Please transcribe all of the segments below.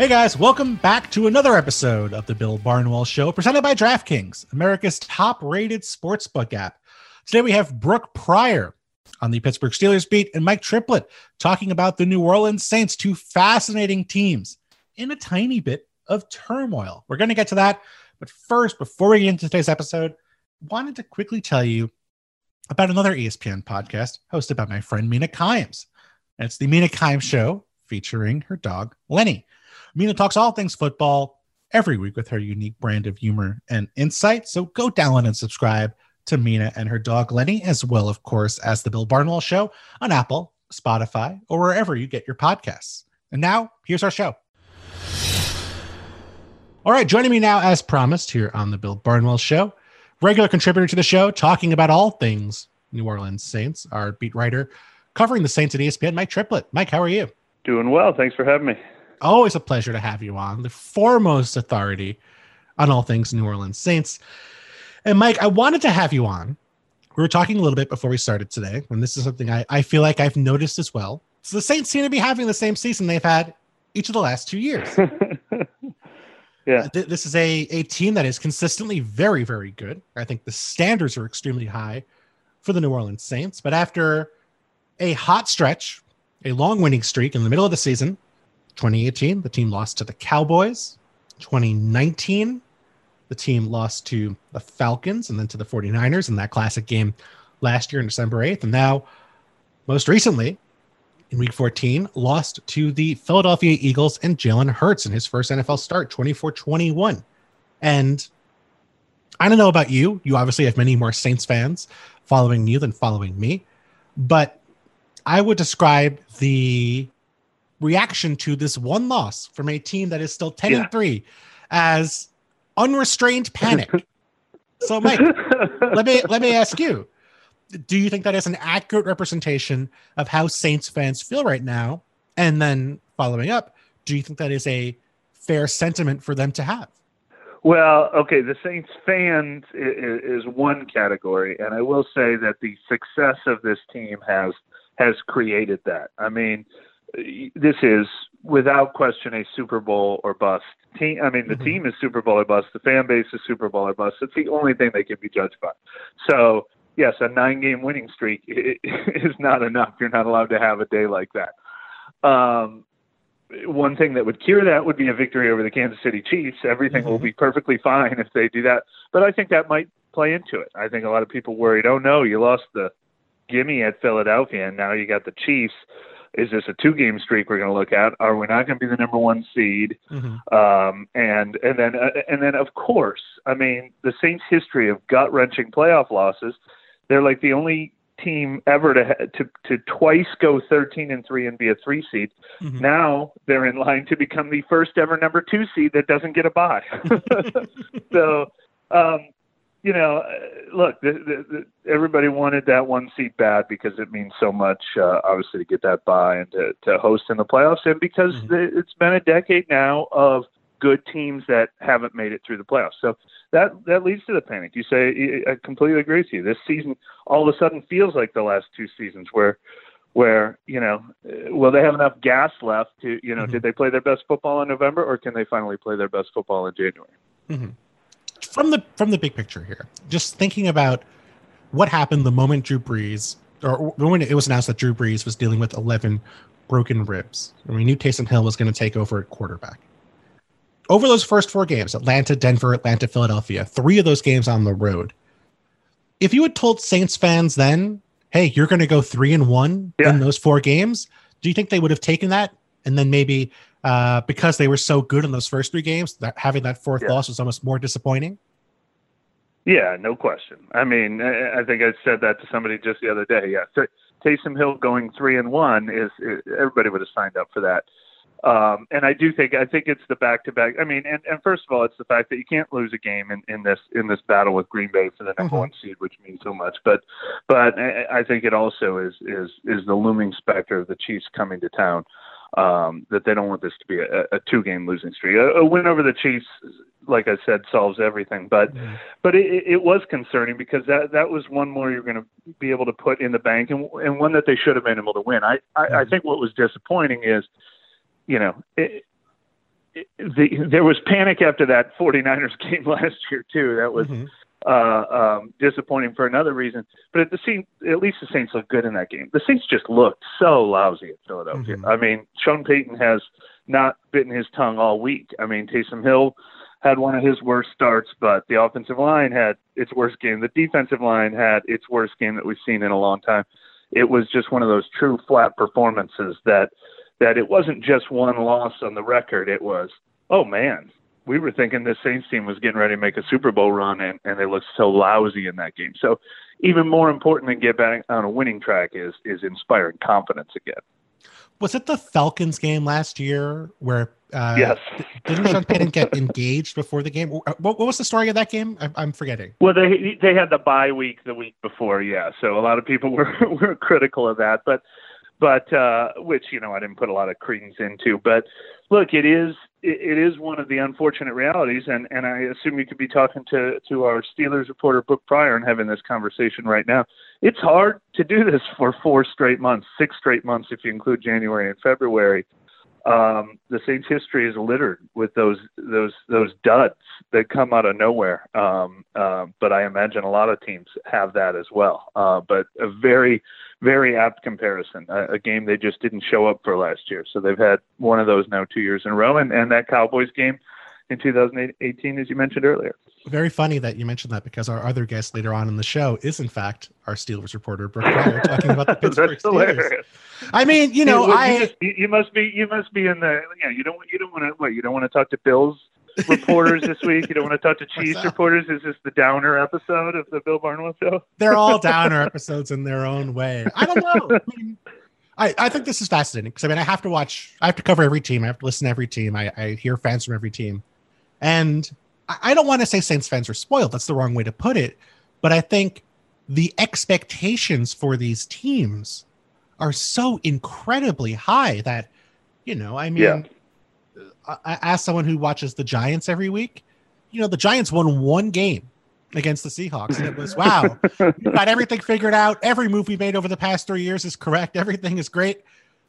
Hey guys, welcome back to another episode of the Bill Barnwell Show, presented by DraftKings, America's top-rated sportsbook app. Today we have Brooke Pryor on the Pittsburgh Steelers beat and Mike Triplett talking about the New Orleans Saints, two fascinating teams in a tiny bit of turmoil. We're going to get to that, but first, before we get into today's episode, wanted to quickly tell you about another ESPN podcast hosted by my friend Mina Kimes. It's the Mina Kimes Show featuring her dog Lenny. Mina talks all things football every week with her unique brand of humor and insight. So go download and subscribe to Mina and her dog Lenny, as well, of course, as the Bill Barnwell Show on Apple, Spotify, or wherever you get your podcasts. And now, here's our show. All right, joining me now, as promised, here on the Bill Barnwell Show, regular contributor to the show, talking about all things New Orleans Saints, our beat writer covering the Saints at ESPN, Mike Triplett. Mike, how are you? Doing well. Thanks for having me. Always a pleasure to have you on, the foremost authority on all things New Orleans Saints. And Mike, I wanted to have you on. We were talking a little bit before we started today, and this is something I, I feel like I've noticed as well. So the Saints seem to be having the same season they've had each of the last two years. yeah. Uh, th- this is a, a team that is consistently very, very good. I think the standards are extremely high for the New Orleans Saints. But after a hot stretch, a long winning streak in the middle of the season, 2018, the team lost to the Cowboys. 2019, the team lost to the Falcons and then to the 49ers in that classic game last year on December 8th. And now, most recently, in week 14, lost to the Philadelphia Eagles and Jalen Hurts in his first NFL start, 24 21. And I don't know about you. You obviously have many more Saints fans following you than following me. But I would describe the reaction to this one loss from a team that is still 10 Yeah. and 3 as unrestrained panic. so Mike, let me let me ask you. Do you think that is an accurate representation of how Saints fans feel right now? And then following up, do you think that is a fair sentiment for them to have? Well, okay, the Saints fans is, is one category, and I will say that the success of this team has has created that. I mean, this is without question a Super Bowl or bust team. I mean, the Mhm. team is Super Bowl or bust. The fan base is Super Bowl or bust. It's the only thing they can be judged by. So, yes, a nine-game winning streak is not enough. You're not allowed to have a day like that. Um, one thing that would cure that would be a victory over the Kansas City Chiefs. Everything will Mhm. be perfectly fine if they do that. But I think that might play into it. I think a lot of people worried, oh no, you lost the gimme at Philadelphia and now you got the Chiefs. Is this a two game streak we're going to look at? Are we not going to be the number one seed? Um, and and then uh, and then of course, I mean the Saints' history of gut wrenching playoff losses. They're like the only team ever to to to twice go 13 and three and be a three seed. Mhm. Now they're in line to become the first ever number two seed that doesn't get a bye. so, um, you know, uh, look, the, the, the, everybody wanted that one seat bad because it means so much, uh, obviously, to get that bye and to, to host in the playoffs, and because Mhm. the, it's been a decade now of good teams that haven't made it through the playoffs. So that that leads to the panic. You say I completely agree with you. This season all of a sudden feels like the last two seasons where where you know uh, will they have enough gas left to you know Mhm. did they play their best football in November or can they finally play their best football in January? Mhm. From the from the big picture here, just thinking about what happened the moment Drew Brees, or when it was announced that Drew Brees was dealing with 11 broken ribs, and we knew Taysom Hill was going to take over at quarterback. Over those first four games, Atlanta, Denver, Atlanta, Philadelphia, three of those games on the road. If you had told Saints fans then, "Hey, you're going to go three and one Yeah. in those four games," do you think they would have taken that? And then maybe uh, because they were so good in those first three games, that having that fourth Yeah. loss was almost more disappointing. Yeah, no question. I mean, I think I said that to somebody just the other day. Yeah, T- Taysom Hill going three and one is, is everybody would have signed up for that. Um, and I do think I think it's the back to back. I mean, and, and first of all, it's the fact that you can't lose a game in, in this in this battle with Green Bay for the number Mhm. one seed, which means so much. But but I, I think it also is is is the looming specter of the Chiefs coming to town. Um, that they don't want this to be a, a two game losing streak. A, a win over the Chiefs, like I said, solves everything. But but it, it was concerning because that that was one more you're going to be able to put in the bank, and, and one that they should have been able to win. I I, I think what was disappointing is, you know, it, the, there was panic after that 49ers game last year too. That was mm-hmm. Uh, um, disappointing for another reason. But at the scene, at least the Saints looked good in that game. The Saints just looked so lousy at Philadelphia. Mm-hmm. I mean, Sean Payton has not bitten his tongue all week. I mean, Taysom Hill had one of his worst starts, but the offensive line had its worst game. The defensive line had its worst game that we've seen in a long time. It was just one of those true flat performances that that it wasn't just one loss on the record. It was, oh man, we were thinking the Saints team was getting ready to make a Super Bowl run, and, and they looked so lousy in that game. So, even more important than get back on a winning track is is inspiring confidence again. Was it the Falcons game last year where uh, yes. Didn't Sean Payton get engaged before the game? What, what, was the story of that game? I, am forgetting. Well, they they had the bye week the week before, yeah. So a lot of people were were critical of that, but but uh, which you know I didn't put a lot of credence into. But look, it is it, it is one of the unfortunate realities, and and I assume you could be talking to to our Steelers reporter Brooke Pryor and having this conversation right now. It's hard to do this for four straight months, six straight months if you include January and February um, the Saints' history is littered with those those those duds that come out of nowhere. Um, uh, but I imagine a lot of teams have that as well. Uh, but a very very apt comparison, a, a, game they just didn't show up for last year. So they've had one of those now two years in a row, and, and that Cowboys game in 2018, as you mentioned earlier. Very funny that you mentioned that because our other guest later on in the show is, in fact, our Steelers reporter, Brooke Pryor, talking about the Pittsburgh Steelers. Hilarious. I mean, you know, I you, just, you, must be you must be in the yeah. You don't you don't want to what you don't want to talk to Bills reporters this week. You don't want to talk to Chiefs reporters. Is this the downer episode of the Bill Barnwell show? They're all downer episodes in their own way. I don't know. I, mean, I, I think this is fascinating because I mean I have to watch. I have to cover every team. I have to listen to every team. I, I hear fans from every team. And I don't want to say Saints fans are spoiled. That's the wrong way to put it. But I think the expectations for these teams are so incredibly high that, you know, I mean, yeah. As someone who watches the Giants every week, you know, the Giants won one game against the Seahawks. And it was, wow, got everything figured out. Every move we made over the past three years is correct. Everything is great,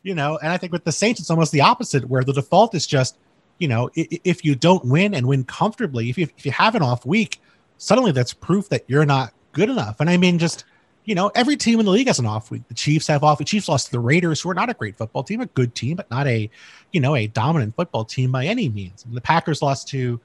you know. And I think with the Saints, it's almost the opposite, where the default is just, you know, if you don't win and win comfortably, if you, if you have an off week, suddenly that's proof that you're not good enough. And I mean, just, you know, every team in the league has an off week. The Chiefs have off. The Chiefs lost to the Raiders, who are not a great football team, a good team, but not a, you know, a dominant football team by any means. the Packers lost to,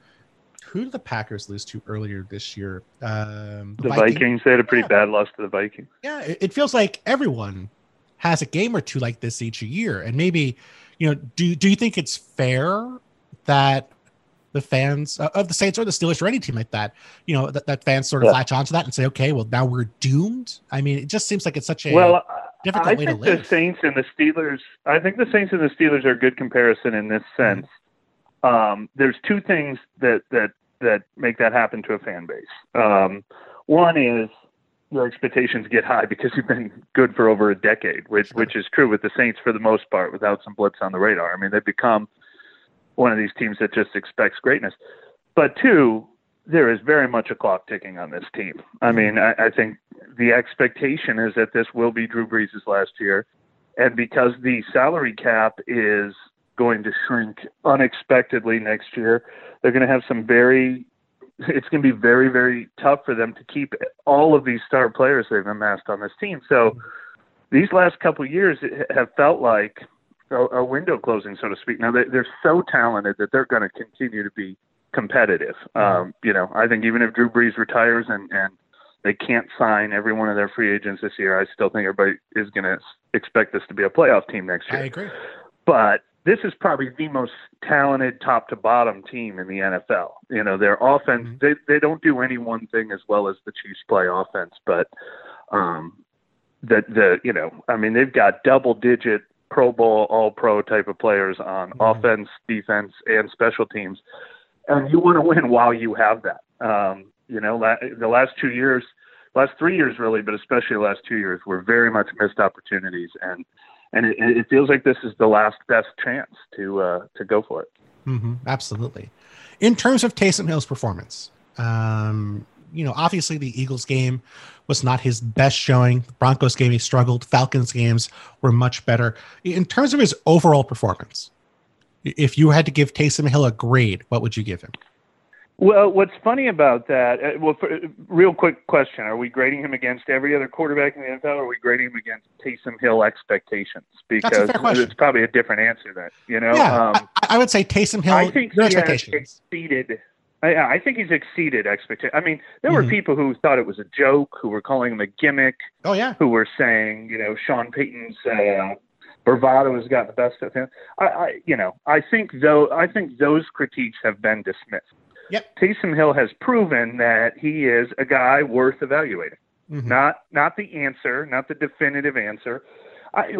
who did the Packers lose to earlier this year? Um, the, the Vikings. Vikings. They had a pretty yeah. bad loss to the Vikings. Yeah, it, it feels like everyone has a game or two like this each year, and maybe, you know, do do you think it's fair that the fans uh, of the Saints or the Steelers or any team like that, you know, that, that fans sort of yeah. latch onto that and say, okay, well, now we're doomed. I mean, it just seems like it's such a well, difficult I way to live. The Saints and the Steelers, I think the Saints and the Steelers are a good comparison in this mm-hmm. sense. Um, there's two things that that that make that happen to a fan base. Um, one is your expectations get high because you've been good for over a decade, which which is true with the Saints for the most part, without some blips on the radar. I mean, they've become one of these teams that just expects greatness. But two, there is very much a clock ticking on this team. I mean, I, I think the expectation is that this will be Drew Brees' last year. And because the salary cap is going to shrink unexpectedly next year, they're going to have some very it's going to be very very tough for them to keep all of these star players they've amassed on this team. So these last couple years have felt like a, a window closing, so to speak. Now they, they're so talented that they're going to continue to be competitive. Mm-hmm. Um, you know, I think even if Drew Brees retires and and they can't sign every one of their free agents this year, I still think everybody is going to expect this to be a playoff team next year. I agree. But this is probably the most talented top to bottom team in the NFL. You know, their offense, mm-hmm. they, they don't do any one thing as well as the Chiefs play offense, but, um, that the, you know, I mean, they've got double digit Pro Bowl, All Pro type of players on mm-hmm. offense, defense, and special teams, and you want to win while you have that. Um, you know, la- the last two years, last three years really, but especially the last two years, were very much missed opportunities, and and it, it feels like this is the last best chance to uh, to go for it. Mm-hmm. Absolutely. In terms of Taysom Hill's performance, um, you know, obviously the Eagles game was not his best showing. The Broncos game he struggled. Falcons games were much better. In terms of his overall performance, If you had to give Taysom Hill a grade, what would you give him? Well, what's funny about that? Uh, well, for, real quick question: Are we grading him against every other quarterback in the NFL, or are we grading him against Taysom Hill expectations? Because it's probably a different answer. Then you know, yeah, um, I, I, would say Taysom Hill. I think he has exceeded. I, I think he's exceeded expectations. I mean, there mm-hmm. were people who thought it was a joke, who were calling him a gimmick. Oh yeah, who were saying, you know, Sean Payton's uh, bravado has got the best of him. I, I, you know, I think though, I think those critiques have been dismissed. Yep. Taysom Hill has proven that he is a guy worth evaluating. Mm-hmm. Not not the answer, not the definitive answer. I,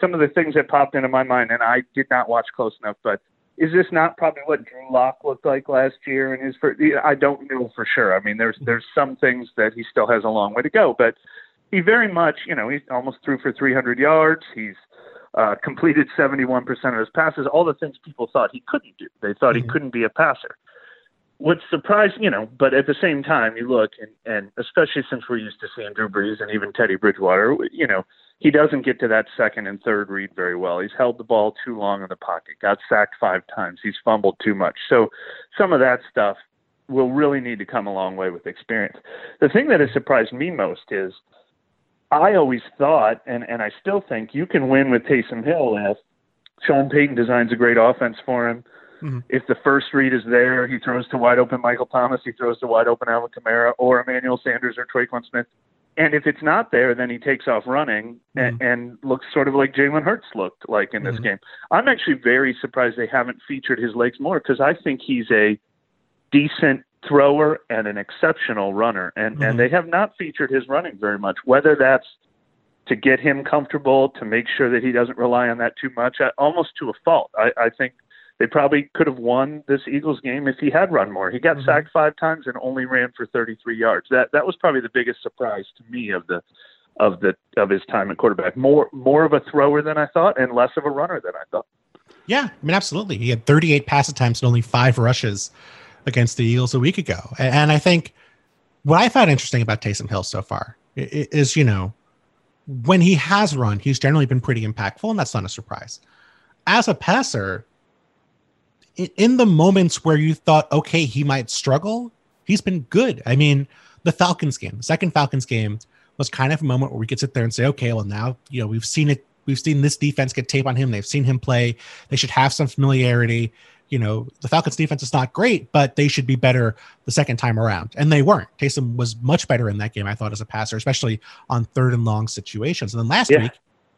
some of the things that popped into my mind, and I did not watch close enough, but is this not probably what Drew Lock looked like last year? And his first, I don't know for sure. I mean, there's there's some things that he still has a long way to go, but he very much, you know, he's almost threw for 300 yards. He's uh, completed 71% of his passes. All the things people thought he couldn't do. They thought mm-hmm. he couldn't be a passer what's surprising, you know, but at the same time, you look and, and especially since we're used to seeing Drew Brees and even Teddy Bridgewater, you know, he doesn't get to that second and third read very well. He's held the ball too long in the pocket, got sacked five times, he's fumbled too much. So some of that stuff will really need to come a long way with experience. The thing that has surprised me most is I always thought, and, and I still think, you can win with Taysom Hill if Sean Payton designs a great offense for him Mm-hmm. If the first read is there, he throws to wide open Michael Thomas, he throws to wide open Alvin Kamara or Emmanuel Sanders or Tre'Quan Smith. And if it's not there, then he takes off running mm-hmm. and, and, looks sort of like Jalen Hurts looked like in this mm-hmm. game. I'm actually very surprised they haven't featured his legs more because I think he's a decent thrower and an exceptional runner, and and mm-hmm. they have not featured his running very much. Whether that's to get him comfortable, to make sure that he doesn't rely on that too much, almost to a fault. I, I think they probably could have won this Eagles game if he had run more. He got mm-hmm. sacked five times and only ran for 33 yards. That that was probably the biggest surprise to me of the of the of his time at quarterback. More more of a thrower than I thought, and less of a runner than I thought. Yeah, I mean, absolutely. He had 38 pass attempts and only five rushes against the Eagles a week ago. And I think what I found interesting about Taysom Hill so far is, you know, when he has run, he's generally been pretty impactful, and that's not a surprise. As a passer, in the moments where you thought, okay, he might struggle, he's been good. I mean, the Falcons game, the second Falcons game was kind of a moment where we could sit there and say, okay, well, now, you know, we've seen it. We've seen this defense get tape on him. They've seen him play. They should have some familiarity. You know, the Falcons defense is not great, but they should be better the second time around. And they weren't. Taysom was much better in that game, I thought, as a passer, especially on third and long situations. And then last yeah. week,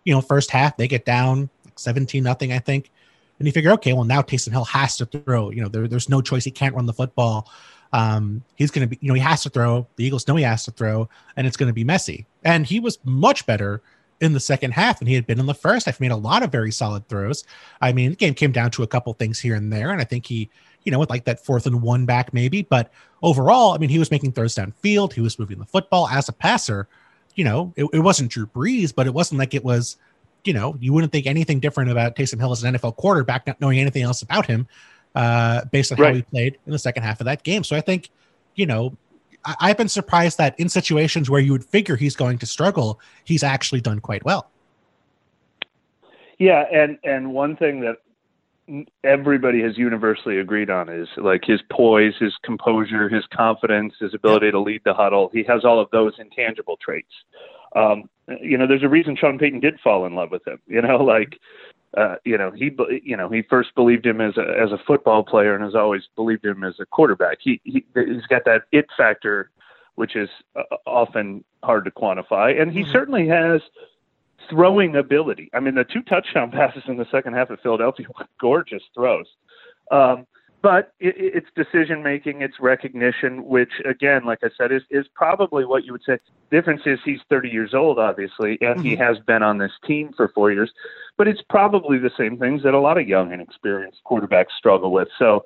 you know, first half, they get down 17 nothing, I think and you figure, okay, well now Taysom Hill has to throw. You know, there, there's no choice. He can't run the football. Um, he's going to be, you know, he has to throw. The Eagles know he has to throw, and it's going to be messy. And he was much better in the second half than he had been in the first. I've made a lot of very solid throws. I mean, the game came down to a couple things here and there, and I think he, you know, with like that fourth and one back maybe, but overall, I mean, he was making throws downfield. He was moving the football as a passer. You know, it, it wasn't Drew Brees, but it wasn't like it was you know, you wouldn't think anything different about Taysom Hill as an NFL quarterback, not knowing anything else about him, uh, based on right. how he played in the second half of that game. So I think, you know, I, have been surprised that in situations where you would figure he's going to struggle, he's actually done quite well. Yeah, and and one thing that everybody has universally agreed on is like his poise, his composure, his confidence, his ability to lead the huddle. He has all of those intangible traits. Um, you know, there's a reason Sean Payton did fall in love with him. You know, like, uh, you know, he, you know, he first believed him as a as a football player and has always believed him as a quarterback. He, he he's got that it factor, which is uh, often hard to quantify, and he mm-hmm. certainly has throwing ability. I mean, the two touchdown passes in the second half of Philadelphia were gorgeous throws. Um, but it, it's decision making, it's recognition, which again, like I said, is is probably what you would say. Difference is he's 30 years old, obviously, and mm-hmm. he has been on this team for four years. But it's probably the same things that a lot of young and experienced quarterbacks struggle with. So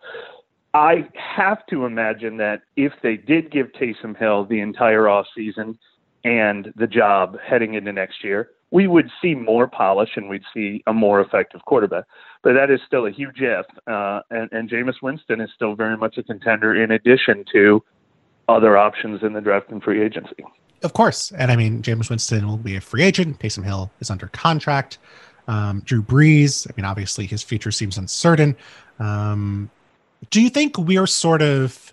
I have to imagine that if they did give Taysom Hill the entire off season and the job heading into next year, we would see more polish and we'd see a more effective quarterback. But that is still a huge if. Uh, and, and Jameis Winston is still very much a contender in addition to other options in the draft and free agency. Of course. And I mean, Jameis Winston will be a free agent. Taysom Hill is under contract. Um, Drew Brees, I mean, obviously his future seems uncertain. Um, do you think we are sort of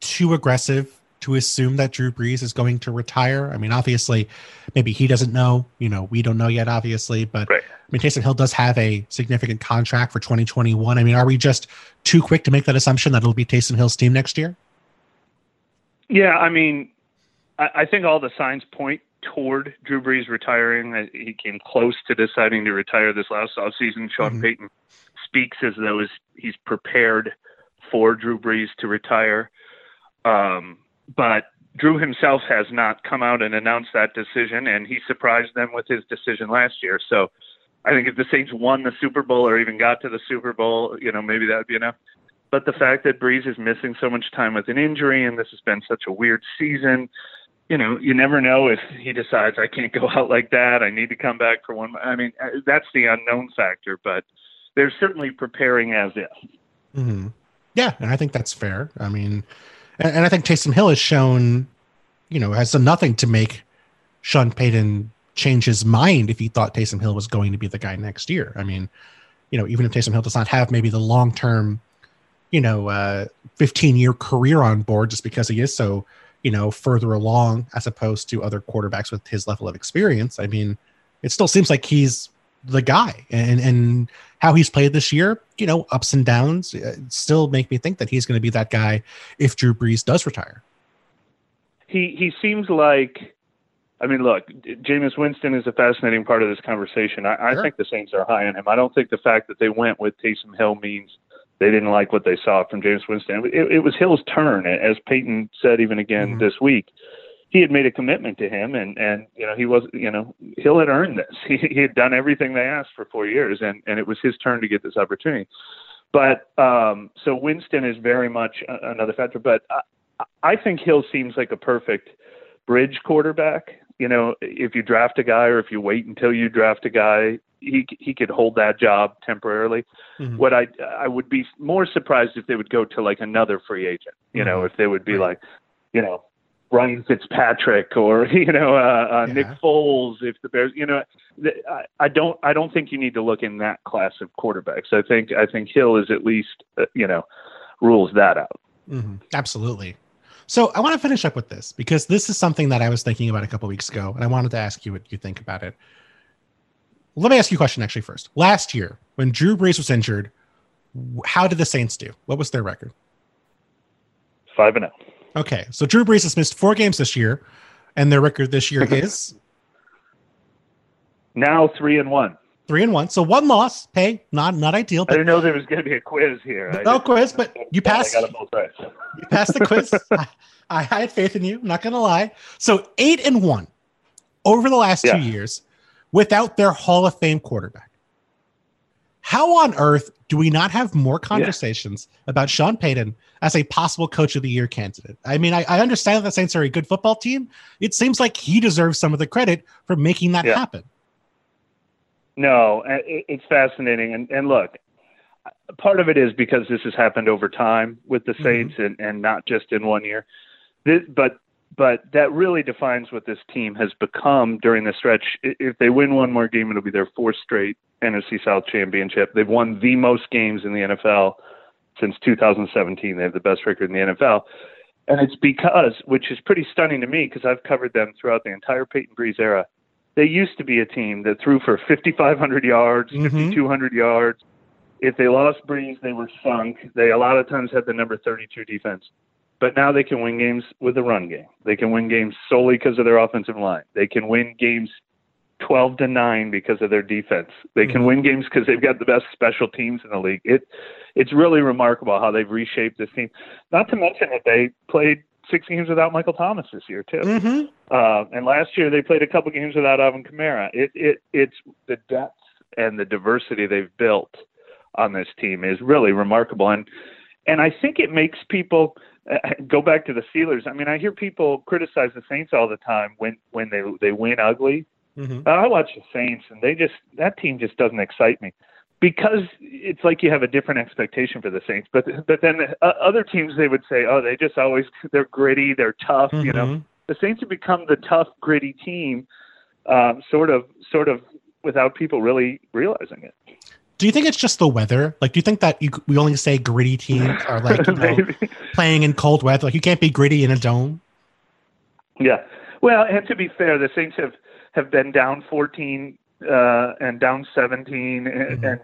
too aggressive to assume that Drew Brees is going to retire? I mean, obviously, maybe he doesn't know. You know, we don't know yet, obviously. But right. I mean, Taysom Hill does have a significant contract for 2021. I mean, are we just too quick to make that assumption that it'll be Taysom Hill's team next year? Yeah, I mean, I, I think all the signs point toward Drew Brees retiring. He came close to deciding to retire this last offseason. Sean mm-hmm. Payton speaks as though he's prepared for Drew Brees to retire. Um, but Drew himself has not come out and announced that decision, and he surprised them with his decision last year. So I think if the Saints won the Super Bowl or even got to the Super Bowl, you know, maybe that would be enough. But the fact that Brees is missing so much time with an injury, and this has been such a weird season, you know, you never know if he decides I can't go out like that. I need to come back for one. I mean, uh, that's the unknown factor, but they're certainly preparing as if. Mm-hmm. Yeah, and I think that's fair. I mean, and, and I think Taysom Hill has shown, you know, has done nothing to make Sean Payton change his mind if he thought Taysom Hill was going to be the guy next year. I mean, you know, even if Taysom Hill does not have maybe the long term, you know, uh, 15 year career on board just because he is so, you know, further along as opposed to other quarterbacks with his level of experience. I mean, it still seems like he's the guy and and how he's played this year you know ups and downs uh, still make me think that he's going to be that guy if drew brees does retire he he seems like i mean look Jameis winston is a fascinating part of this conversation i, sure. I think the saints are high on him i don't think the fact that they went with taysom hill means they didn't like what they saw from Jameis Winston. It, it was Hill's turn, as Payton said even again mm-hmm. this week he had made a commitment to him and and you know he was you know Hill had earned this he, he had done everything they asked for four years and and it was his turn to get this opportunity but um so Winston is very much another factor but I, I think Hill seems like a perfect bridge quarterback you know if you draft a guy or if you wait until you draft a guy he he could hold that job temporarily. Mm-hmm. What I I would be more surprised if they would go to like another free agent. You mm-hmm. know, if they would be right. like, you know, Ryan Fitzpatrick or you know uh, uh, yeah. Nick Foles if the Bears you know I, I don't I don't think you need to look in that class of quarterbacks. I think I think Hill is at least uh, you know rules that out. Mm-hmm. Absolutely. So I want to finish up with this because this is something that I was thinking about a couple weeks ago, and I wanted to ask you what you think about it. Let me ask you a question actually first. Last year, when Drew Brees was injured, how did the Saints do? What was their record? Five and zero. Okay, so Drew Brees has missed four games this year, and their record this year is now three and one. Three and one, so one loss. Hey, not not ideal. But I didn't know there was going to be a quiz here. No quiz, but you passed. Right. You passed the quiz. I, I, had faith in you. I'm not going to lie. So eight and one over the last yeah. two years without their Hall of Fame quarterback. How on earth do we not have more conversations yeah. about Sean Payton as a possible coach of the year candidate? I mean, I, I, understand that the Saints are a good football team. It seems like he deserves some of the credit for making that yeah. happen. No, it's fascinating. And, and look, part of it is because this has happened over time with the mm-hmm. Saints mm-hmm. and, and not just in one year. This, but but that really defines what this team has become during the stretch. If they win one more game, it'll be their fourth straight NFC South championship. They've won the most games in the NFL since 2017. They have the best record in the NFL. And it's because, which is pretty stunning to me, because I've covered them throughout the entire Payton Brees era. They used to be a team that threw for 5,500 yards, mm-hmm. 5,200 yards. If they lost Brees, they were sunk. They a lot of times had the number 32 defense. But now they can win games with a run game. They can win games solely because of their offensive line. They can win games 12 to 9 because of their defense. They can mm-hmm. win games because they've got the best special teams in the league. It it's really remarkable how they've reshaped this team. Not to mention that they played six games without Michael Thomas this year too. Mm-hmm. Uh, and last year they played a couple games without Alvin Kamara. It it it's the depth and the diversity they've built on this team is really remarkable. And and I think it makes people go back to the Steelers. I mean, I hear people criticize the Saints all the time when when they they win ugly. Mm-hmm. I watch the Saints, and they just that team just doesn't excite me because it's like you have a different expectation for the Saints. But but then uh, other teams they would say, oh, they just always they're gritty, they're tough. Mm-hmm. You know, mm-hmm. the Saints have become the tough, gritty team, um, sort of sort of without people really realizing it. Do you think it's just the weather? Like, do you think that you, we only say gritty teams are like you know, playing in cold weather? Like, you can't be gritty in a dome. Yeah. Well, and to be fair, the Saints have have been down 14 uh, and down 17, and, mm-hmm. and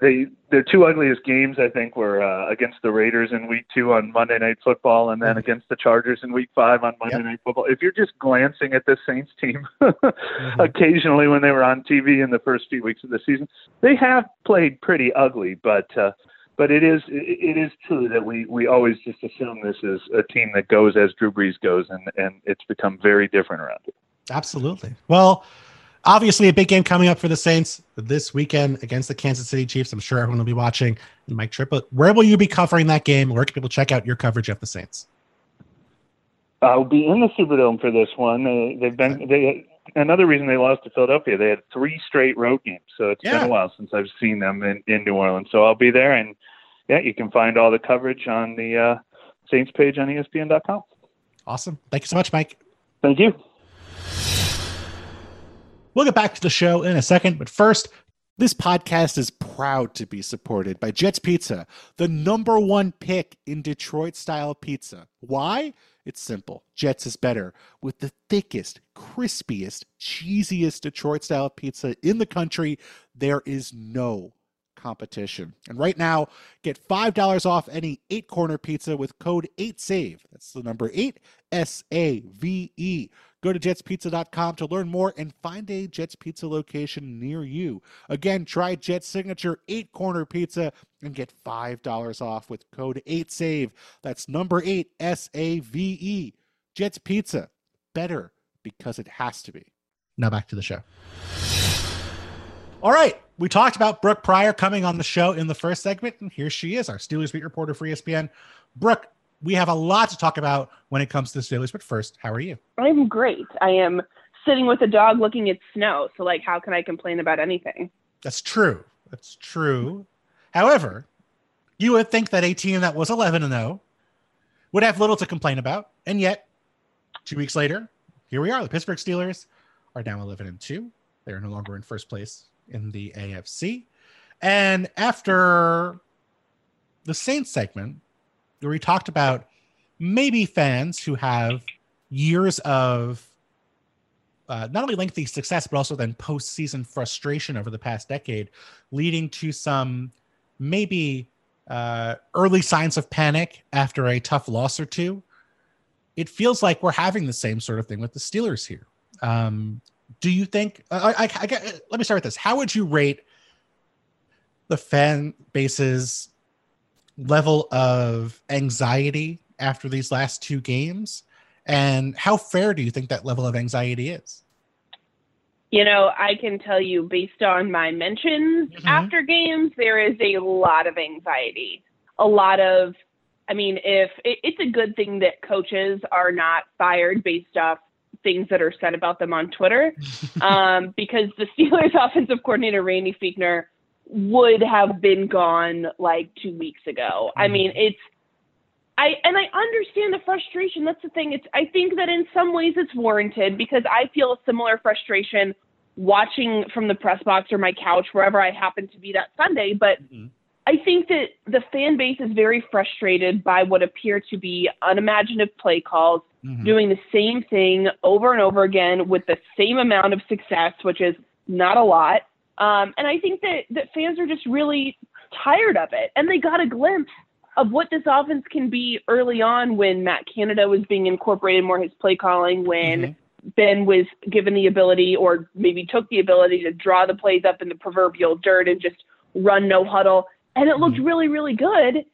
they their two ugliest games I think were uh, against the Raiders in Week Two on Monday Night Football, and then mm-hmm. against the Chargers in Week Five on Monday yep. Night Football. If you're just glancing at the Saints team mm-hmm. occasionally when they were on TV in the first few weeks of the season, they have played pretty ugly, but. Uh, but it is it is true that we we always just assume this is a team that goes as Drew Brees goes, and and it's become very different around here. Absolutely. Well, obviously a big game coming up for the Saints this weekend against the Kansas City Chiefs. I'm sure everyone will be watching. And Mike Triplett, where will you be covering that game? Where can people check out your coverage of the Saints? I'll be in the Superdome for this one. Uh, they've been they another reason they lost to Philadelphia. They had three straight road games, so it's yeah. been a while since I've seen them in, in New Orleans. So I'll be there, and yeah, you can find all the coverage on the uh, Saints page on ESPN.com. Awesome. Thank you so much, Mike. Thank you. We'll get back to the show in a second, but first, this podcast is proud to be supported by Jets Pizza, the number one pick in Detroit style pizza. Why? It's simple. Jets is better with the thickest, crispiest, cheesiest Detroit style pizza in the country. There is no competition. And right now, get $5 off any eight corner pizza with code 8SAVE. That's the number 8 S A V E. Go to jetspizza.com to learn more and find a Jets Pizza location near you. Again, try Jet's signature eight corner pizza and get $5 off with code 8SAVE. That's number 8 S A V E. Jets Pizza. Better because it has to be. Now back to the show. All right. We talked about Brooke Pryor coming on the show in the first segment, and here she is, our Steelers beat reporter for ESPN. Brooke, we have a lot to talk about when it comes to the Steelers, but first, how are you? I'm great. I am sitting with a dog looking at snow, so like how can I complain about anything? That's true. That's true. However, you would think that a team that was 11 and 0 would have little to complain about, and yet 2 weeks later, here we are. The Pittsburgh Steelers are now 11 and 2. They are no longer in first place in the AFC. And after the Saints segment, where we talked about maybe fans who have years of uh, not only lengthy success, but also then postseason frustration over the past decade, leading to some maybe uh, early signs of panic after a tough loss or two. It feels like we're having the same sort of thing with the Steelers here. Um, do you think? I, I, I, let me start with this. How would you rate the fan base's level of anxiety after these last two games? And how fair do you think that level of anxiety is? You know, I can tell you based on my mentions mm-hmm. after games, there is a lot of anxiety. A lot of, I mean, if it, it's a good thing that coaches are not fired based off things that are said about them on Twitter, um, because the Steelers offensive coordinator, Randy Fichtner, would have been gone like two weeks ago. Mm-hmm. I mean, it's I and I understand the frustration. That's the thing. It's I think that in some ways it's warranted because I feel a similar frustration watching from the press box or my couch wherever I happen to be that Sunday. But mm-hmm. I think that the fan base is very frustrated by what appear to be unimaginative play calls, mm-hmm. doing the same thing over and over again with the same amount of success, which is not a lot. Um, and I think that, that fans are just really tired of it. And they got a glimpse of what this offense can be early on when Matt Canada was being incorporated more his play calling, when mm-hmm. Ben was given the ability or maybe took the ability to draw the plays up in the proverbial dirt and just run no huddle. And it looked mm-hmm. really, really good.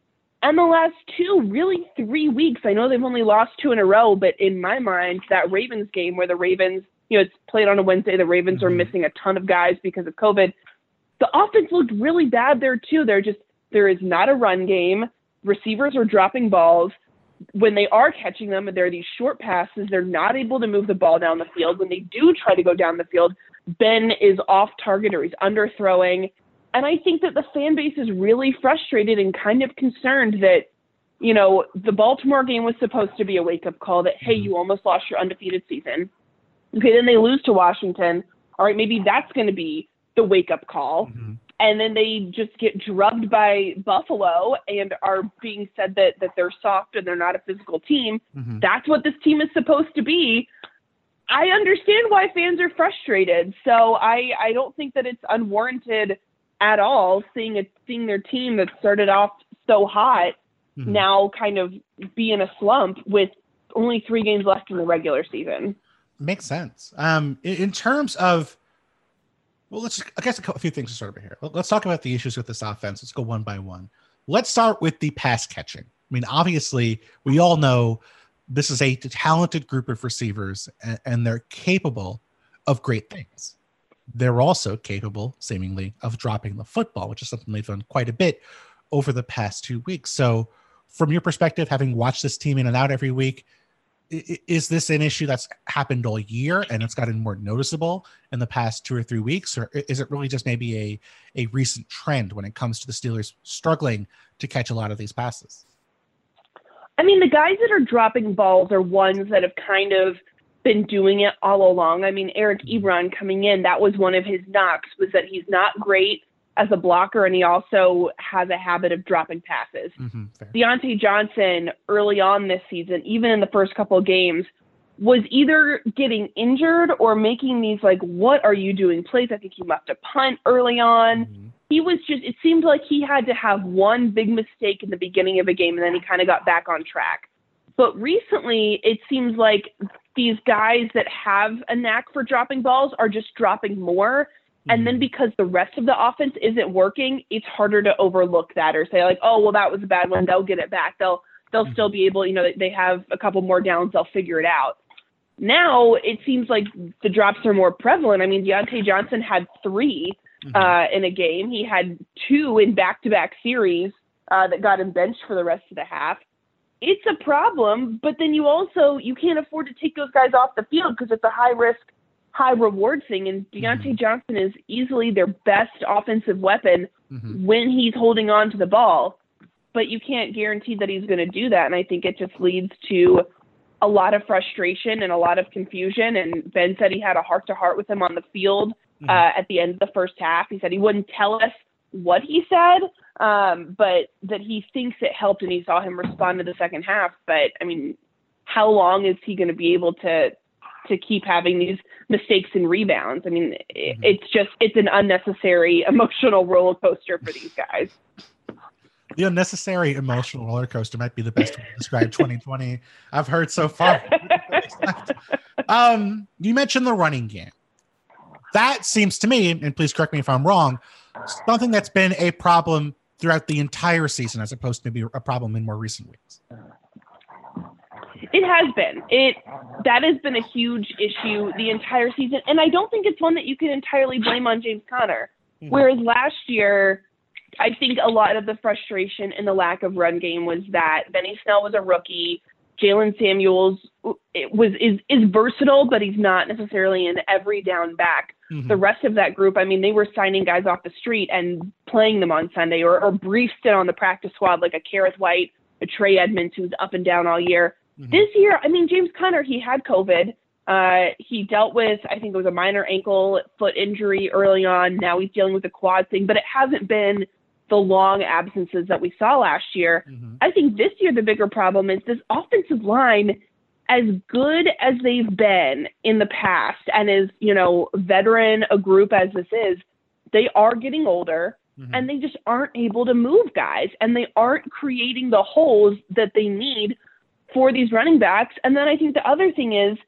And the last two, really three weeks, I know they've only lost two in a row, but in my mind, that Ravens game where the Ravens you know, it's played on a Wednesday. The Ravens mm-hmm. are missing a ton of guys because of COVID. The offense looked really bad there too. They're just there is not a run game. Receivers are dropping balls. When they are catching them, there are these short passes. They're not able to move the ball down the field. When they do try to go down the field, Ben is off target or he's underthrowing. And I think that the fan base is really frustrated and kind of concerned that, you know, the Baltimore game was supposed to be a wake up call that, hey, mm-hmm. you almost lost your undefeated season. Okay, then they lose to Washington. all right, maybe that's going to be the wake up call. Mhm. And then they just get drubbed by Buffalo and are being said that that they're soft and they're not a physical team. Mhm. That's what this team is supposed to be. I understand why fans are frustrated. So I I don't think that it's unwarranted at all seeing it seeing their team that started off so hot Mhm. now kind of be in a slump with only three games left in the regular season. Makes sense. Um, in, in terms of, well, let's. I guess a, few things to start over here. Let- Let's talk about the issues with this offense. Let's go one by one. Let's start with the pass catching. I mean, obviously, we all know this is a talented group of receivers, and, and they're capable of great things. They're also capable, seemingly, of dropping the football, which is something they've done quite a bit over the past two weeks. So, from your perspective, having watched this team in and out every week, is this an issue that's happened all year and it's gotten more noticeable in the past two or three weeks? Or is it really just maybe a a recent trend when it comes to the steelers struggling to catch a lot of these passes? I mean, the guys that are dropping balls are ones that have kind of been doing it all along. I mean, Eric mm-hmm. Ebron coming in, that was one of his knocks was that he's not great as a blocker and he also has a habit of dropping passes. mm-hmm, fair. Diontae Johnson early on this season, even in the first couple of games, was either getting injured or making these like, what are you doing plays? I think he left a punt early on. Mhm. He was just, it seemed like he had to have one big mistake in the beginning of a game and then he kind of got back on track. But recently, it seems like these guys that have a knack for dropping balls are just dropping more. And then Mhm. because the rest of the offense isn't working, it's harder to overlook that or say like, oh, well, that was a bad one. They'll get it back. They'll they'll still be able, you know, they have a couple more downs. They'll figure it out. Now it seems like the drops are more prevalent. I mean, Diontae Johnson had 3 Mhm. uh, in a game. He had two in back-to-back series uh, that got him benched for the rest of the half. It's a problem, but then you also you can't afford to take those guys off the field because it's a high risk, high reward thing. And Diontae Mhm. Johnson is easily their best offensive weapon Mhm. when he's holding on to the ball. But you can't guarantee that he's going to do that, and I think it just leads to a lot of frustration and a lot of confusion. And Ben said he had a heart to heart with him on the field Mhm. uh, at the end of the first half. He said he wouldn't tell us what he said, um, but that he thinks it helped and he saw him respond to the second half. But I mean, how long is he going to be able to to keep having these mistakes and rebounds? I mean, i Mhm. it's just it's an unnecessary emotional roller coaster for these guys. the unnecessary emotional roller coaster might be the best way to describe 2020 I've heard so far. um, you mentioned the running game. That seems to me, and please correct me if I'm wrong, something that's been a problem throughout the entire season, as opposed to maybe a problem in more recent weeks. It has been. It that has been a huge issue the entire season, and I don't think it's one that you can entirely blame on James Conner. Mhm. Whereas last year, I think a lot of the frustration and the lack of run game was that Benny Snell was a rookie. Jaylen Samuels it was is is versatile, but he's not necessarily an every down back. Mhm. The rest of that group, I mean, they were signing guys off the street and playing them on Sunday, or, or briefed it on the practice squad like a Kerrith Whyte, a Trey Edmonds, who's up and down all year. Mhm. This year, I mean, James Conner, he had COVID. Uh, he dealt with, I think it was a minor ankle foot injury early on. Now he's dealing with a quad thing, but it hasn't been the long absences that we saw last year. Mhm. I think this year the bigger problem is this offensive line, as good as they've been in the past, and as you know, veteran a group as this is, they are getting older Mhm. and they just aren't able to move guys and they aren't creating the holes that they need for these running backs. And then I think the other thing is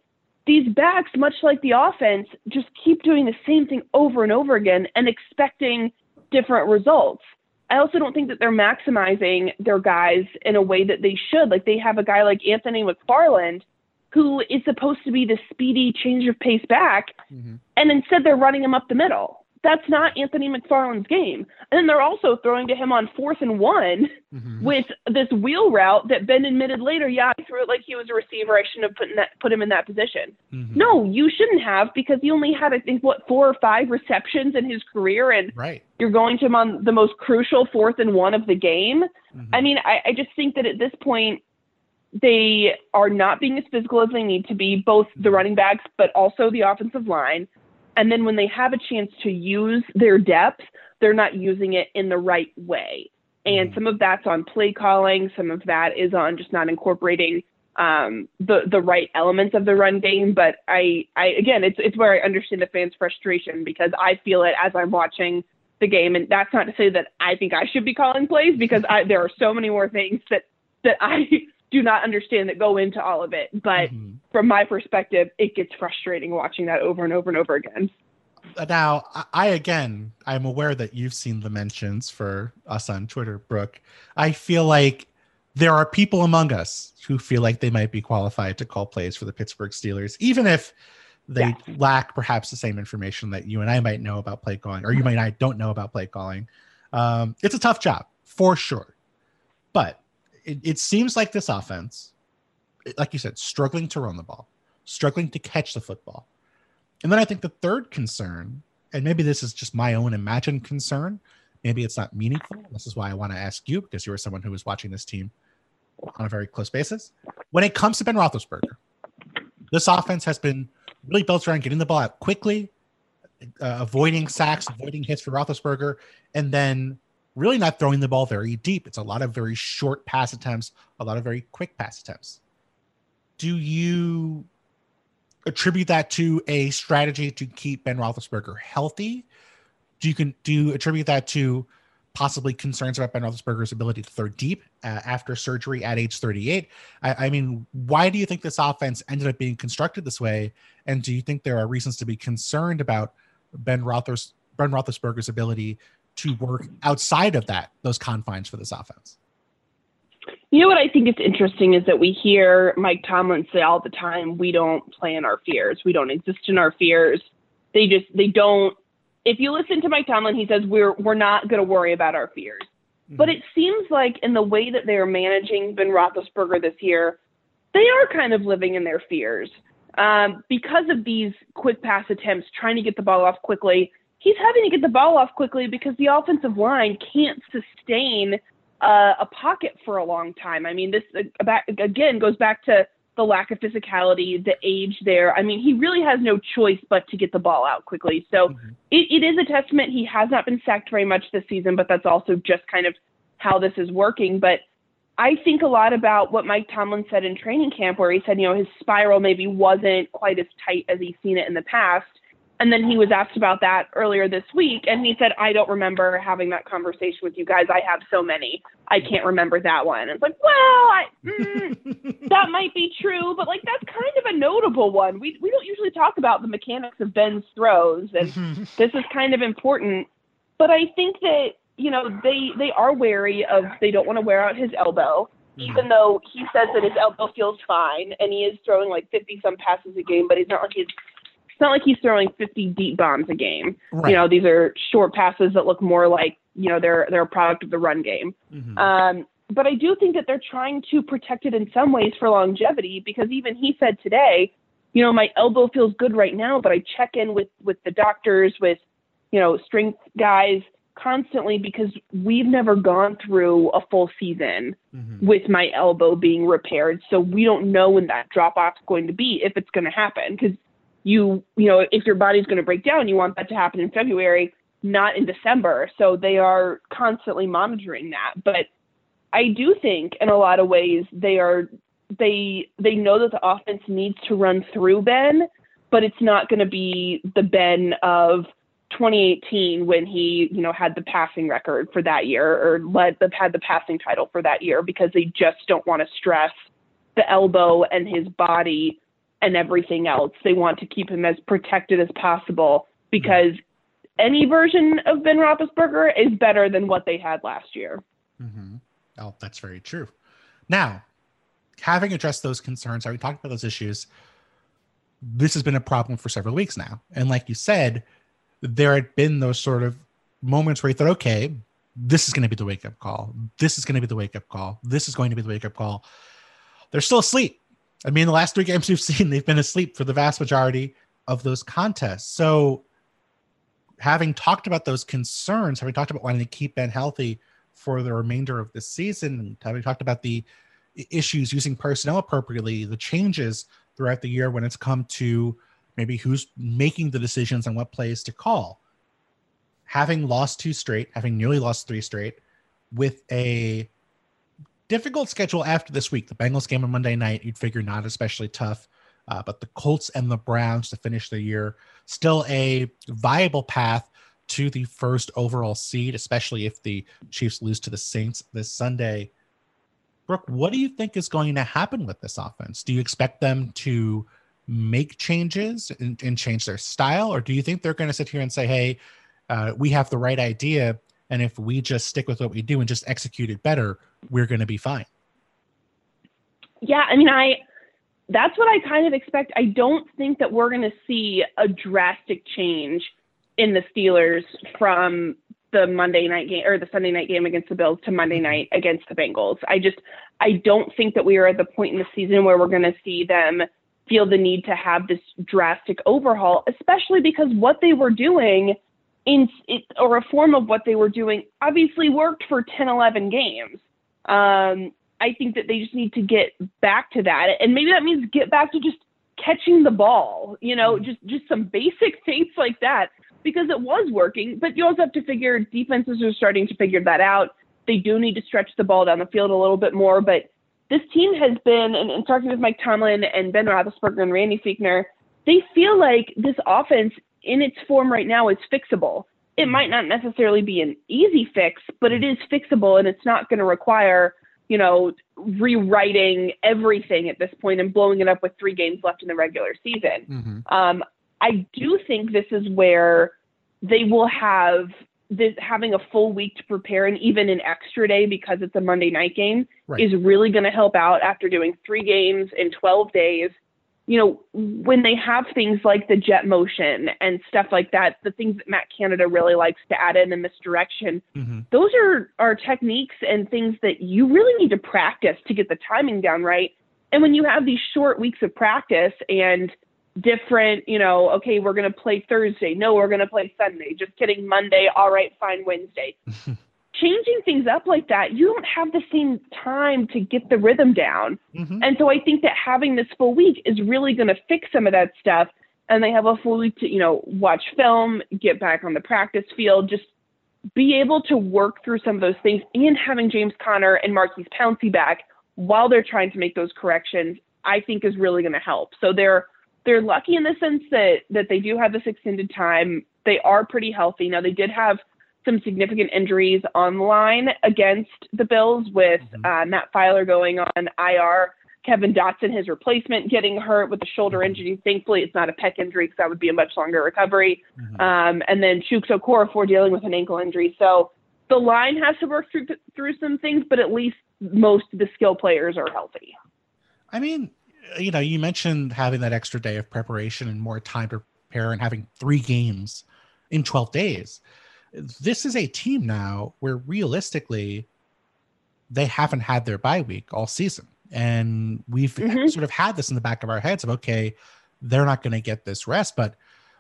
these backs, much like the offense, just keep doing the same thing over and over again and expecting different results. I also don't think that they're maximizing their guys in a way that they should. Like they have a guy like Anthony McFarland who is supposed to be the speedy change of pace back, Mhm. and instead they're running him up the middle. That's not Anthony McFarland's game. And then they're also throwing to him on fourth and one Mhm. with this wheel route that Ben admitted later, yeah, I threw it like he was a receiver. I shouldn't have put in that put him in that position. Mhm. No, you shouldn't have because he only had I think what four or five receptions in his career and Right. you're going to him on the most crucial fourth and one of the game. Mhm. I mean, I, I just think that at this point, they are not being as physical as they need to be, both the running backs, but also the offensive line. And then when they have a chance to use their depth, they're not using it in the right way. And Mhm. some of that's on play calling, some of that is on just not incorporating um, the the right elements of the run game. But I, I again, it's it's where I understand the fans' frustration because I feel it as I'm watching the game, and that's not to say that I think I should be calling plays because I, there are so many more things that that I do not understand that go into all of it. But Mhm. from my perspective, it gets frustrating watching that over and over and over again. now I, I again i'm aware that you've seen the mentions for us on twitter brooke i feel like there are people among us who feel like they might be qualified to call plays for the pittsburgh steelers even if they lack perhaps the same information that you and i might know about play calling or you might not don't know about play calling um, it's a tough job for sure but it, it seems like this offense like you said struggling to run the ball struggling to catch the football and then I think the third concern, and maybe this is just my own imagined concern, maybe it's not meaningful. This is why I want to ask you because you are someone who was watching this team on a very close basis. When it comes to Ben Roethlisberger, this offense has been really built around getting the ball out quickly, uh, avoiding sacks, avoiding hits for Roethlisberger, and then really not throwing the ball very deep. It's a lot of very short pass attempts, a lot of very quick pass attempts. Do you attribute that to a strategy to keep Ben Roethlisberger healthy? Do you can do you attribute that to possibly concerns about Ben Roethlisberger's ability to throw deep uh, after surgery at age 38? I, I mean, why do you think this offense ended up being constructed this way? And do you think there are reasons to be concerned about Ben, Roethlis, ben Roethlisberger's ability to work outside of that those confines for this offense? You know what I think is interesting is that we hear Mike Tomlin say all the time, we don't plan our fears. We don't exist in our fears. They just they don't if you listen to Mike Tomlin, he says we're we're not gonna worry about our fears. But it seems like in the way that they are managing Ben Roethlisberger this year, they are kind of living in their fears. Um, because of these quick pass attempts, trying to get the ball off quickly, he's having to get the ball off quickly because the offensive line can't sustain uh, a pocket for a long time. I mean, this uh, about, again goes back to the lack of physicality, the age there. I mean, he really has no choice but to get the ball out quickly. So Mhm. it, it is a testament. He has not been sacked very much this season, but that's also just kind of how this is working. But I think a lot about what Mike Tomlin said in training camp, where he said, you know, his spiral maybe wasn't quite as tight as he's seen it in the past. And then he was asked about that earlier this week, and he said, I don't remember having that conversation with you guys. I have so many. I can't remember that one. And it's like, well, I, mm, that might be true, but like that's kind of a notable one. We we don't usually talk about the mechanics of Ben's throws, and this is kind of important. But I think that you know they they are wary of they don't want to wear out his elbow, even though he says that his elbow feels fine and he is throwing like 50 some passes a game, but he's not like he's it's not like he's throwing 50 deep bombs a game. right. You know, these are short passes that look more like you know they're they're a product of the run game. Mhm. Um, but I do think that they're trying to protect it in some ways for longevity because even he said today, you know, my elbow feels good right now, but I check in with with the doctors, with you know, strength guys constantly because we've never gone through a full season Mhm. with my elbow being repaired. So we don't know when that drop off is going to be, if it's going to happen. Because you, you know, if your body's going to break down, you want that to happen in February, not in December. So they are constantly monitoring that. But I do think in a lot of ways they are they they know that the offense needs to run through Ben, but it's not going to be the Ben of 2018 when he you know had the passing record for that year or led the had the passing title for that year because they just don't want to stress the elbow and his body and everything else. They want to keep him as protected as possible because any version of Ben Roethlisberger is better than what they had last year. Mm-hmm. Oh, that's very true. Now, having addressed those concerns, having talked about those issues, this has been a problem for several weeks now. And like you said, there had been those sort of moments where you thought, okay, this is going to be the wake up call. This is going to be the wake up call. This is going to be the wake up call. They're still asleep. I mean, the last three games we've seen, they've been asleep for the vast majority of those contests. So, having talked about those concerns, having talked about wanting to keep Ben healthy for the remainder of the season, having talked about the issues using personnel appropriately, the changes throughout the year when it's come to maybe who's making the decisions and what plays to call. Having lost two straight, having nearly lost three straight, with a difficult schedule after this week, the Bengals game on Monday night, you'd figure not especially tough. Uh, but the Colts and the Browns to finish the year, still a viable path to the first overall seed, especially if the Chiefs lose to the Saints this Sunday. Brooke, what do you think is going to happen with this offense? Do you expect them to make changes and, and change their style, or do you think they're going to sit here and say, "Hey, uh, we have the right idea, and if we just stick with what we do and just execute it better, we're going to be fine"? Yeah, I mean, I that's what I kind of expect. I don't think that we're going to see a drastic change in the Steelers from the Monday night game or the Sunday night game against the Bills to Monday mm-hmm. night against the Bengals. I just I don't think that we are at the point in the season where we're going to see them feel the need to have this drastic overhaul, especially because what they were doing in or a form of what they were doing obviously worked for 10 11 games. Um, I think that they just need to get back to that. And maybe that means get back to just catching the ball, you know, just just some basic things like that because it was working. But you also have to figure defenses are starting to figure that out. They do need to stretch the ball down the field a little bit more. But this team has been, and, and talking with Mike Tomlin and Ben Roethlisberger and Randy Fichtner, they feel like this offense in its form right now is fixable. It might not necessarily be an easy fix, but it is fixable and it's not going to require, you know, rewriting everything at this point and blowing it up with three games left in the regular season. Mm-hmm. Um, I do think this is where they will have this having a full week to prepare and even an extra day because it's a Monday night game right. is really going to help out after doing three games in 12 days. You know, when they have things like the jet motion and stuff like that, the things that Matt Canada really likes to add in the misdirection, mm-hmm. those are, are techniques and things that you really need to practice to get the timing down right. And when you have these short weeks of practice and different, you know, okay, we're going to play Thursday. No, we're going to play Sunday. Just kidding, Monday. All right, fine, Wednesday. Changing things up like that, you don't have the same time to get the rhythm down. Mm-hmm. And so I think that having this full week is really going to fix some of that stuff. And they have a full week to, you know, watch film, get back on the practice field, just be able to work through some of those things and having James Conner and Maurkice Pouncey back while they're trying to make those corrections, I think is really going to help. So they're they're lucky in the sense that that they do have this extended time. They are pretty healthy. Now they did have some significant injuries on the line against the Bills with mm-hmm. uh, Matt Feiler going on IR, Kevin Dotson, his replacement, getting hurt with a shoulder mm-hmm. injury. Thankfully, it's not a pec injury because that would be a much longer recovery. Mm-hmm. Um, and then Chuks Okorafor dealing with an ankle injury. So the line has to work through through some things, but at least most of the skill players are healthy. I mean, you know, you mentioned having that extra day of preparation and more time to prepare and having three games in 12 days. This is a team now where realistically they haven't had their bye week all season. And we've mm-hmm. sort of had this in the back of our heads of, okay, they're not going to get this rest. But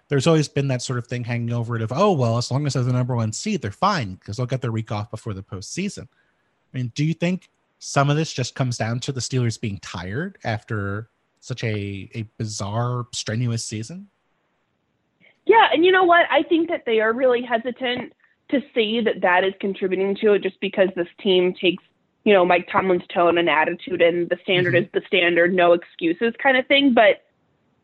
there's always been that sort of thing hanging over it of, oh, well, as long as they're the number one seed, they're fine because they'll get their week off before the postseason. I mean, do you think some of this just comes down to the Steelers being tired after such a, a bizarre, strenuous season? Yeah, and you know what? I think that they are really hesitant to say that that is contributing to it just because this team takes, you know, Mike Tomlin's tone and attitude and the standard mm-hmm. is the standard, no excuses kind of thing. But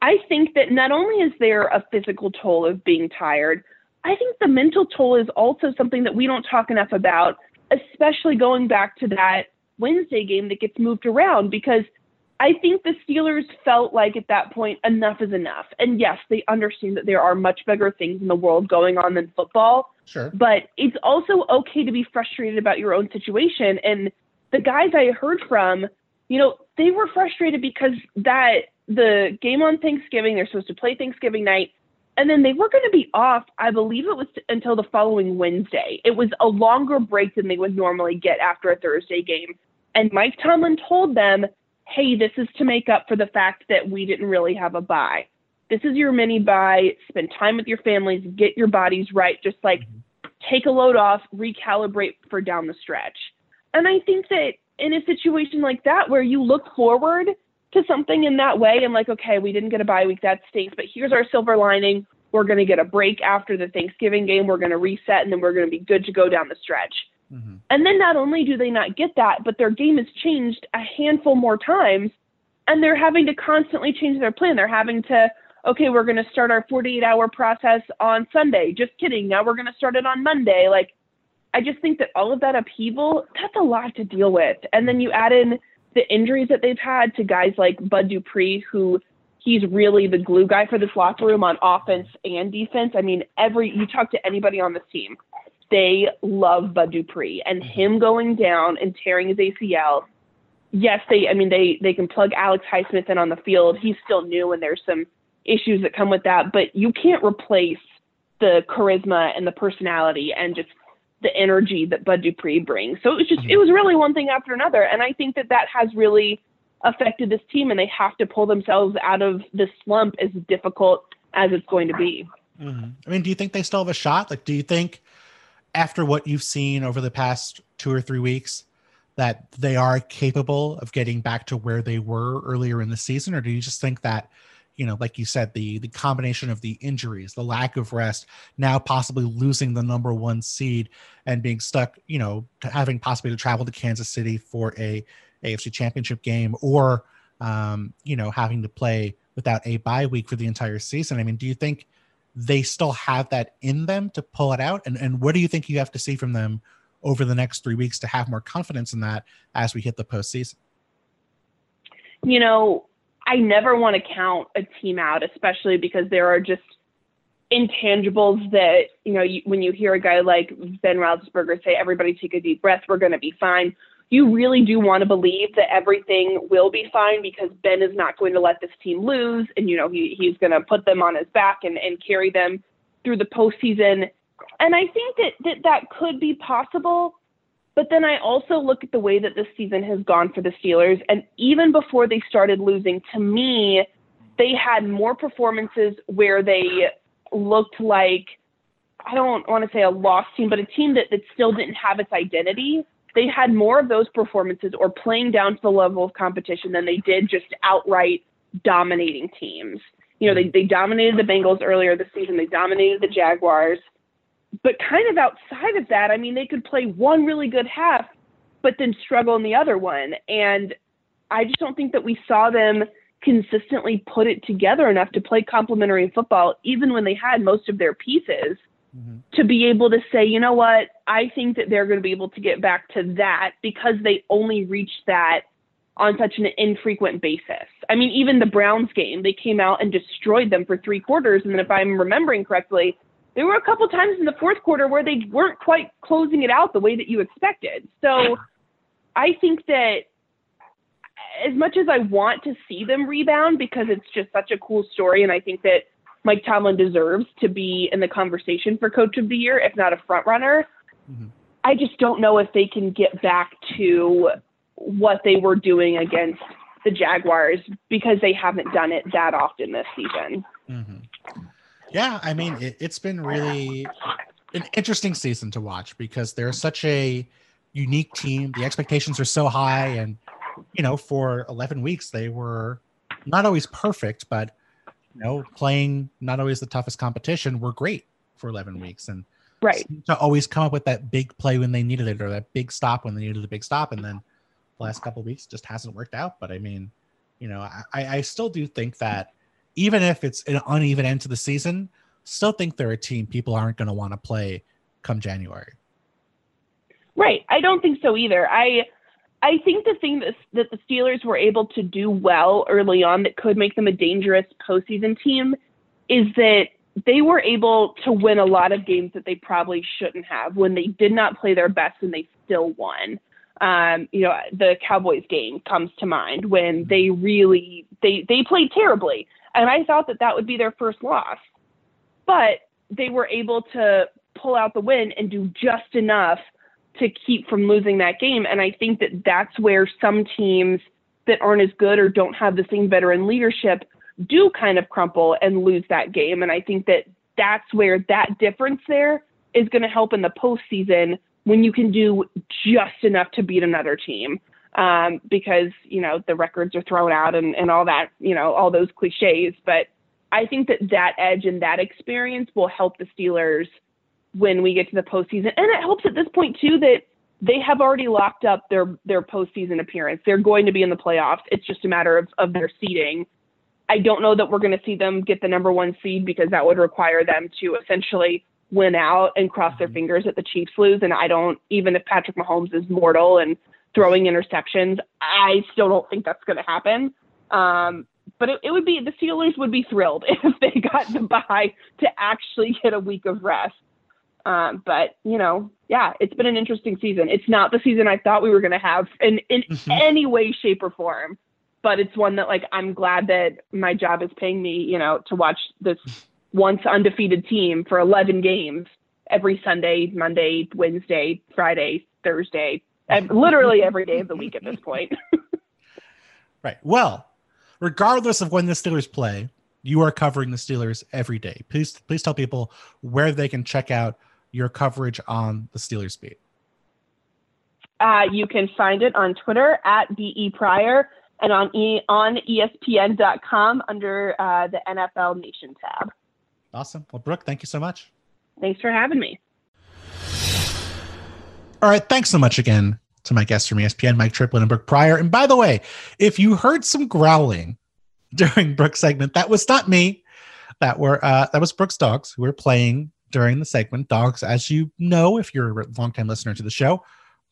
I think that not only is there a physical toll of being tired, I think the mental toll is also something that we don't talk enough about, especially going back to that Wednesday game that gets moved around because I think the Steelers felt like at that point enough is enough. And yes, they understand that there are much bigger things in the world going on than football. Sure. But it's also okay to be frustrated about your own situation. And the guys I heard from, you know, they were frustrated because that the game on Thanksgiving, they're supposed to play Thanksgiving night, and then they were going to be off, I believe it was until the following Wednesday. It was a longer break than they would normally get after a Thursday game. And Mike Tomlin told them, hey, this is to make up for the fact that we didn't really have a bye. This is your mini bye. Spend time with your families, get your bodies right. Just like mm-hmm. take a load off, recalibrate for down the stretch. And I think that in a situation like that where you look forward to something in that way and like, okay, we didn't get a bye week, that stinks, but here's our silver lining. We're going to get a break after the Thanksgiving game. We're going to reset and then we're going to be good to go down the stretch. Mm-hmm. And then not only do they not get that, but their game has changed a handful more times and they're having to constantly change their plan. They're having to, okay, we're going to start our 48 hour process on Sunday. Just kidding. Now we're going to start it on Monday. Like, I just think that all of that upheaval, that's a lot to deal with. And then you add in the injuries that they've had to guys like Bud Dupree, who he's really the glue guy for this locker room on offense and defense. I mean, every you talk to anybody on this team, they love Bud Dupree and mm-hmm. him going down and tearing his ACL. Yes, they I mean they they can plug Alex Highsmith in on the field. He's still new and there's some issues that come with that, but you can't replace the charisma and the personality and just the energy that Bud Dupree brings. So it was just, it was really one thing after another. And I think that that has really affected this team and they have to pull themselves out of this slump as difficult as it's going to be. Mm-hmm. I mean, do you think they still have a shot? Like, do you think after what you've seen over the past two or three weeks that they are capable of getting back to where they were earlier in the season? Or do you just think that you know, like you said, the the combination of the injuries, the lack of rest, now possibly losing the number one seed and being stuck, you know, having possibly to travel to Kansas City for a AFC Championship game, or um, you know, having to play without a bye week for the entire season. I mean, do you think they still have that in them to pull it out? And and what do you think you have to see from them over the next three weeks to have more confidence in that as we hit the postseason? You know, I never want to count a team out, especially because there are just intangibles that, you know, you, when you hear a guy like Ben Roethlisberger say, everybody take a deep breath, we're going to be fine. You really do want to believe that everything will be fine because Ben is not going to let this team lose. And, you know, he, he's going to put them on his back and, and carry them through the postseason. And I think that, that that could be possible. But then I also look at the way that this season has gone for the Steelers. And even before they started losing, to me, they had more performances where they looked like, I don't want to say a lost team, but a team that, that still didn't have its identity. They had more of those performances or playing down to the level of competition than they did just outright dominating teams. You know, they, they dominated the Bengals earlier this season, they dominated the Jaguars but kind of outside of that, I mean, they could play one really good half, but then struggle in the other one. And I just don't think that we saw them consistently put it together enough to play complementary football, even when they had most of their pieces, mm-hmm. to be able to say, you know what, I think that they're going to be able to get back to that because they only reached that on such an infrequent basis. I mean, even the Browns game, they came out and destroyed them for three quarters. And then, if I'm remembering correctly, there were a couple times in the fourth quarter where they weren't quite closing it out the way that you expected. So I think that as much as I want to see them rebound because it's just such a cool story, and I think that Mike Tomlin deserves to be in the conversation for Coach of the Year, if not a front runner. Mm-hmm. I just don't know if they can get back to what they were doing against the Jaguars because they haven't done it that often this season. Mm-hmm. Yeah, I mean, it, has been really an interesting season to watch because they're such a unique team. The expectations are so high, and you know, for 11 weeks they were not always perfect, but you know, playing not always the toughest competition were great for 11 weeks, and right to always come up with that big play when they needed it or that big stop when they needed a big stop, and then the last couple weeks just hasn't worked out. But I mean, you know, I, I still do think that even if it's an uneven end to the season, still think they're a team people aren't going to want to play come January. Right. I don't think so either. I I think the thing that, that the Steelers were able to do well early on that could make them a dangerous postseason team is that they were able to win a lot of games that they probably shouldn't have when they did not play their best and they still won. Um, you know, the Cowboys game comes to mind when they really they they played terribly and I thought that that would be their first loss. But they were able to pull out the win and do just enough to keep from losing that game. And I think that that's where some teams that aren't as good or don't have the same veteran leadership do kind of crumple and lose that game. And I think that that's where that difference there is going to help in the postseason when you can do just enough to beat another team. um, because you know the records are thrown out and, and all that you know all those cliches but i think that that edge and that experience will help the steelers when we get to the postseason and it helps at this point too that they have already locked up their their postseason appearance they're going to be in the playoffs it's just a matter of, of their seeding i don't know that we're going to see them get the number one seed because that would require them to essentially win out and cross their mm-hmm. fingers that the chiefs lose and i don't even if patrick mahomes is mortal and throwing interceptions. I still don't think that's going to happen. Um, but it, it, would be the Steelers would be thrilled if they got the bye to actually get a week of rest. Um, but you know, yeah, it's been an interesting season. It's not the season I thought we were going to have in in mm-hmm. any way, shape, or form. But it's one that like I'm glad that my job is paying me, you know, to watch this once undefeated team for 11 games every Sunday, Monday, Wednesday, Friday, Thursday, literally every day of the week at this point. right. Well, regardless of when the Steelers play, you are covering the Steelers every day. Please, please tell people where they can check out your coverage on the Steelers beat. Uh, you can find it on Twitter at be Pryor and on e- on ESPN.com under uh, the NFL Nation tab. Awesome. Well, Brooke, thank you so much. Thanks for having me. All right. Thanks so much again to my guests from ESPN, Mike Triplett and Brooke Pryor. And by the way, if you heard some growling during Brooke's segment, that was not me. That were uh, that was Brooke's dogs who were playing during the segment. Dogs, as you know, if you're a longtime listener to the show,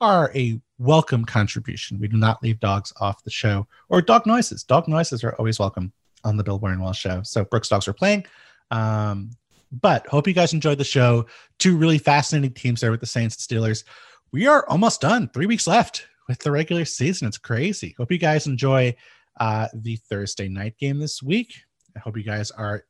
are a welcome contribution. We do not leave dogs off the show or dog noises. Dog noises are always welcome on the Bill Barnwell show. So Brooke's dogs are playing. Um, but hope you guys enjoyed the show. Two really fascinating teams there with the Saints and Steelers we are almost done. Three weeks left with the regular season. It's crazy. Hope you guys enjoy uh, the Thursday night game this week. I hope you guys are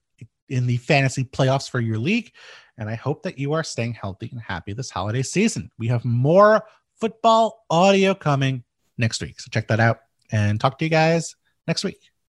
in the fantasy playoffs for your league. And I hope that you are staying healthy and happy this holiday season. We have more football audio coming next week. So check that out and talk to you guys next week.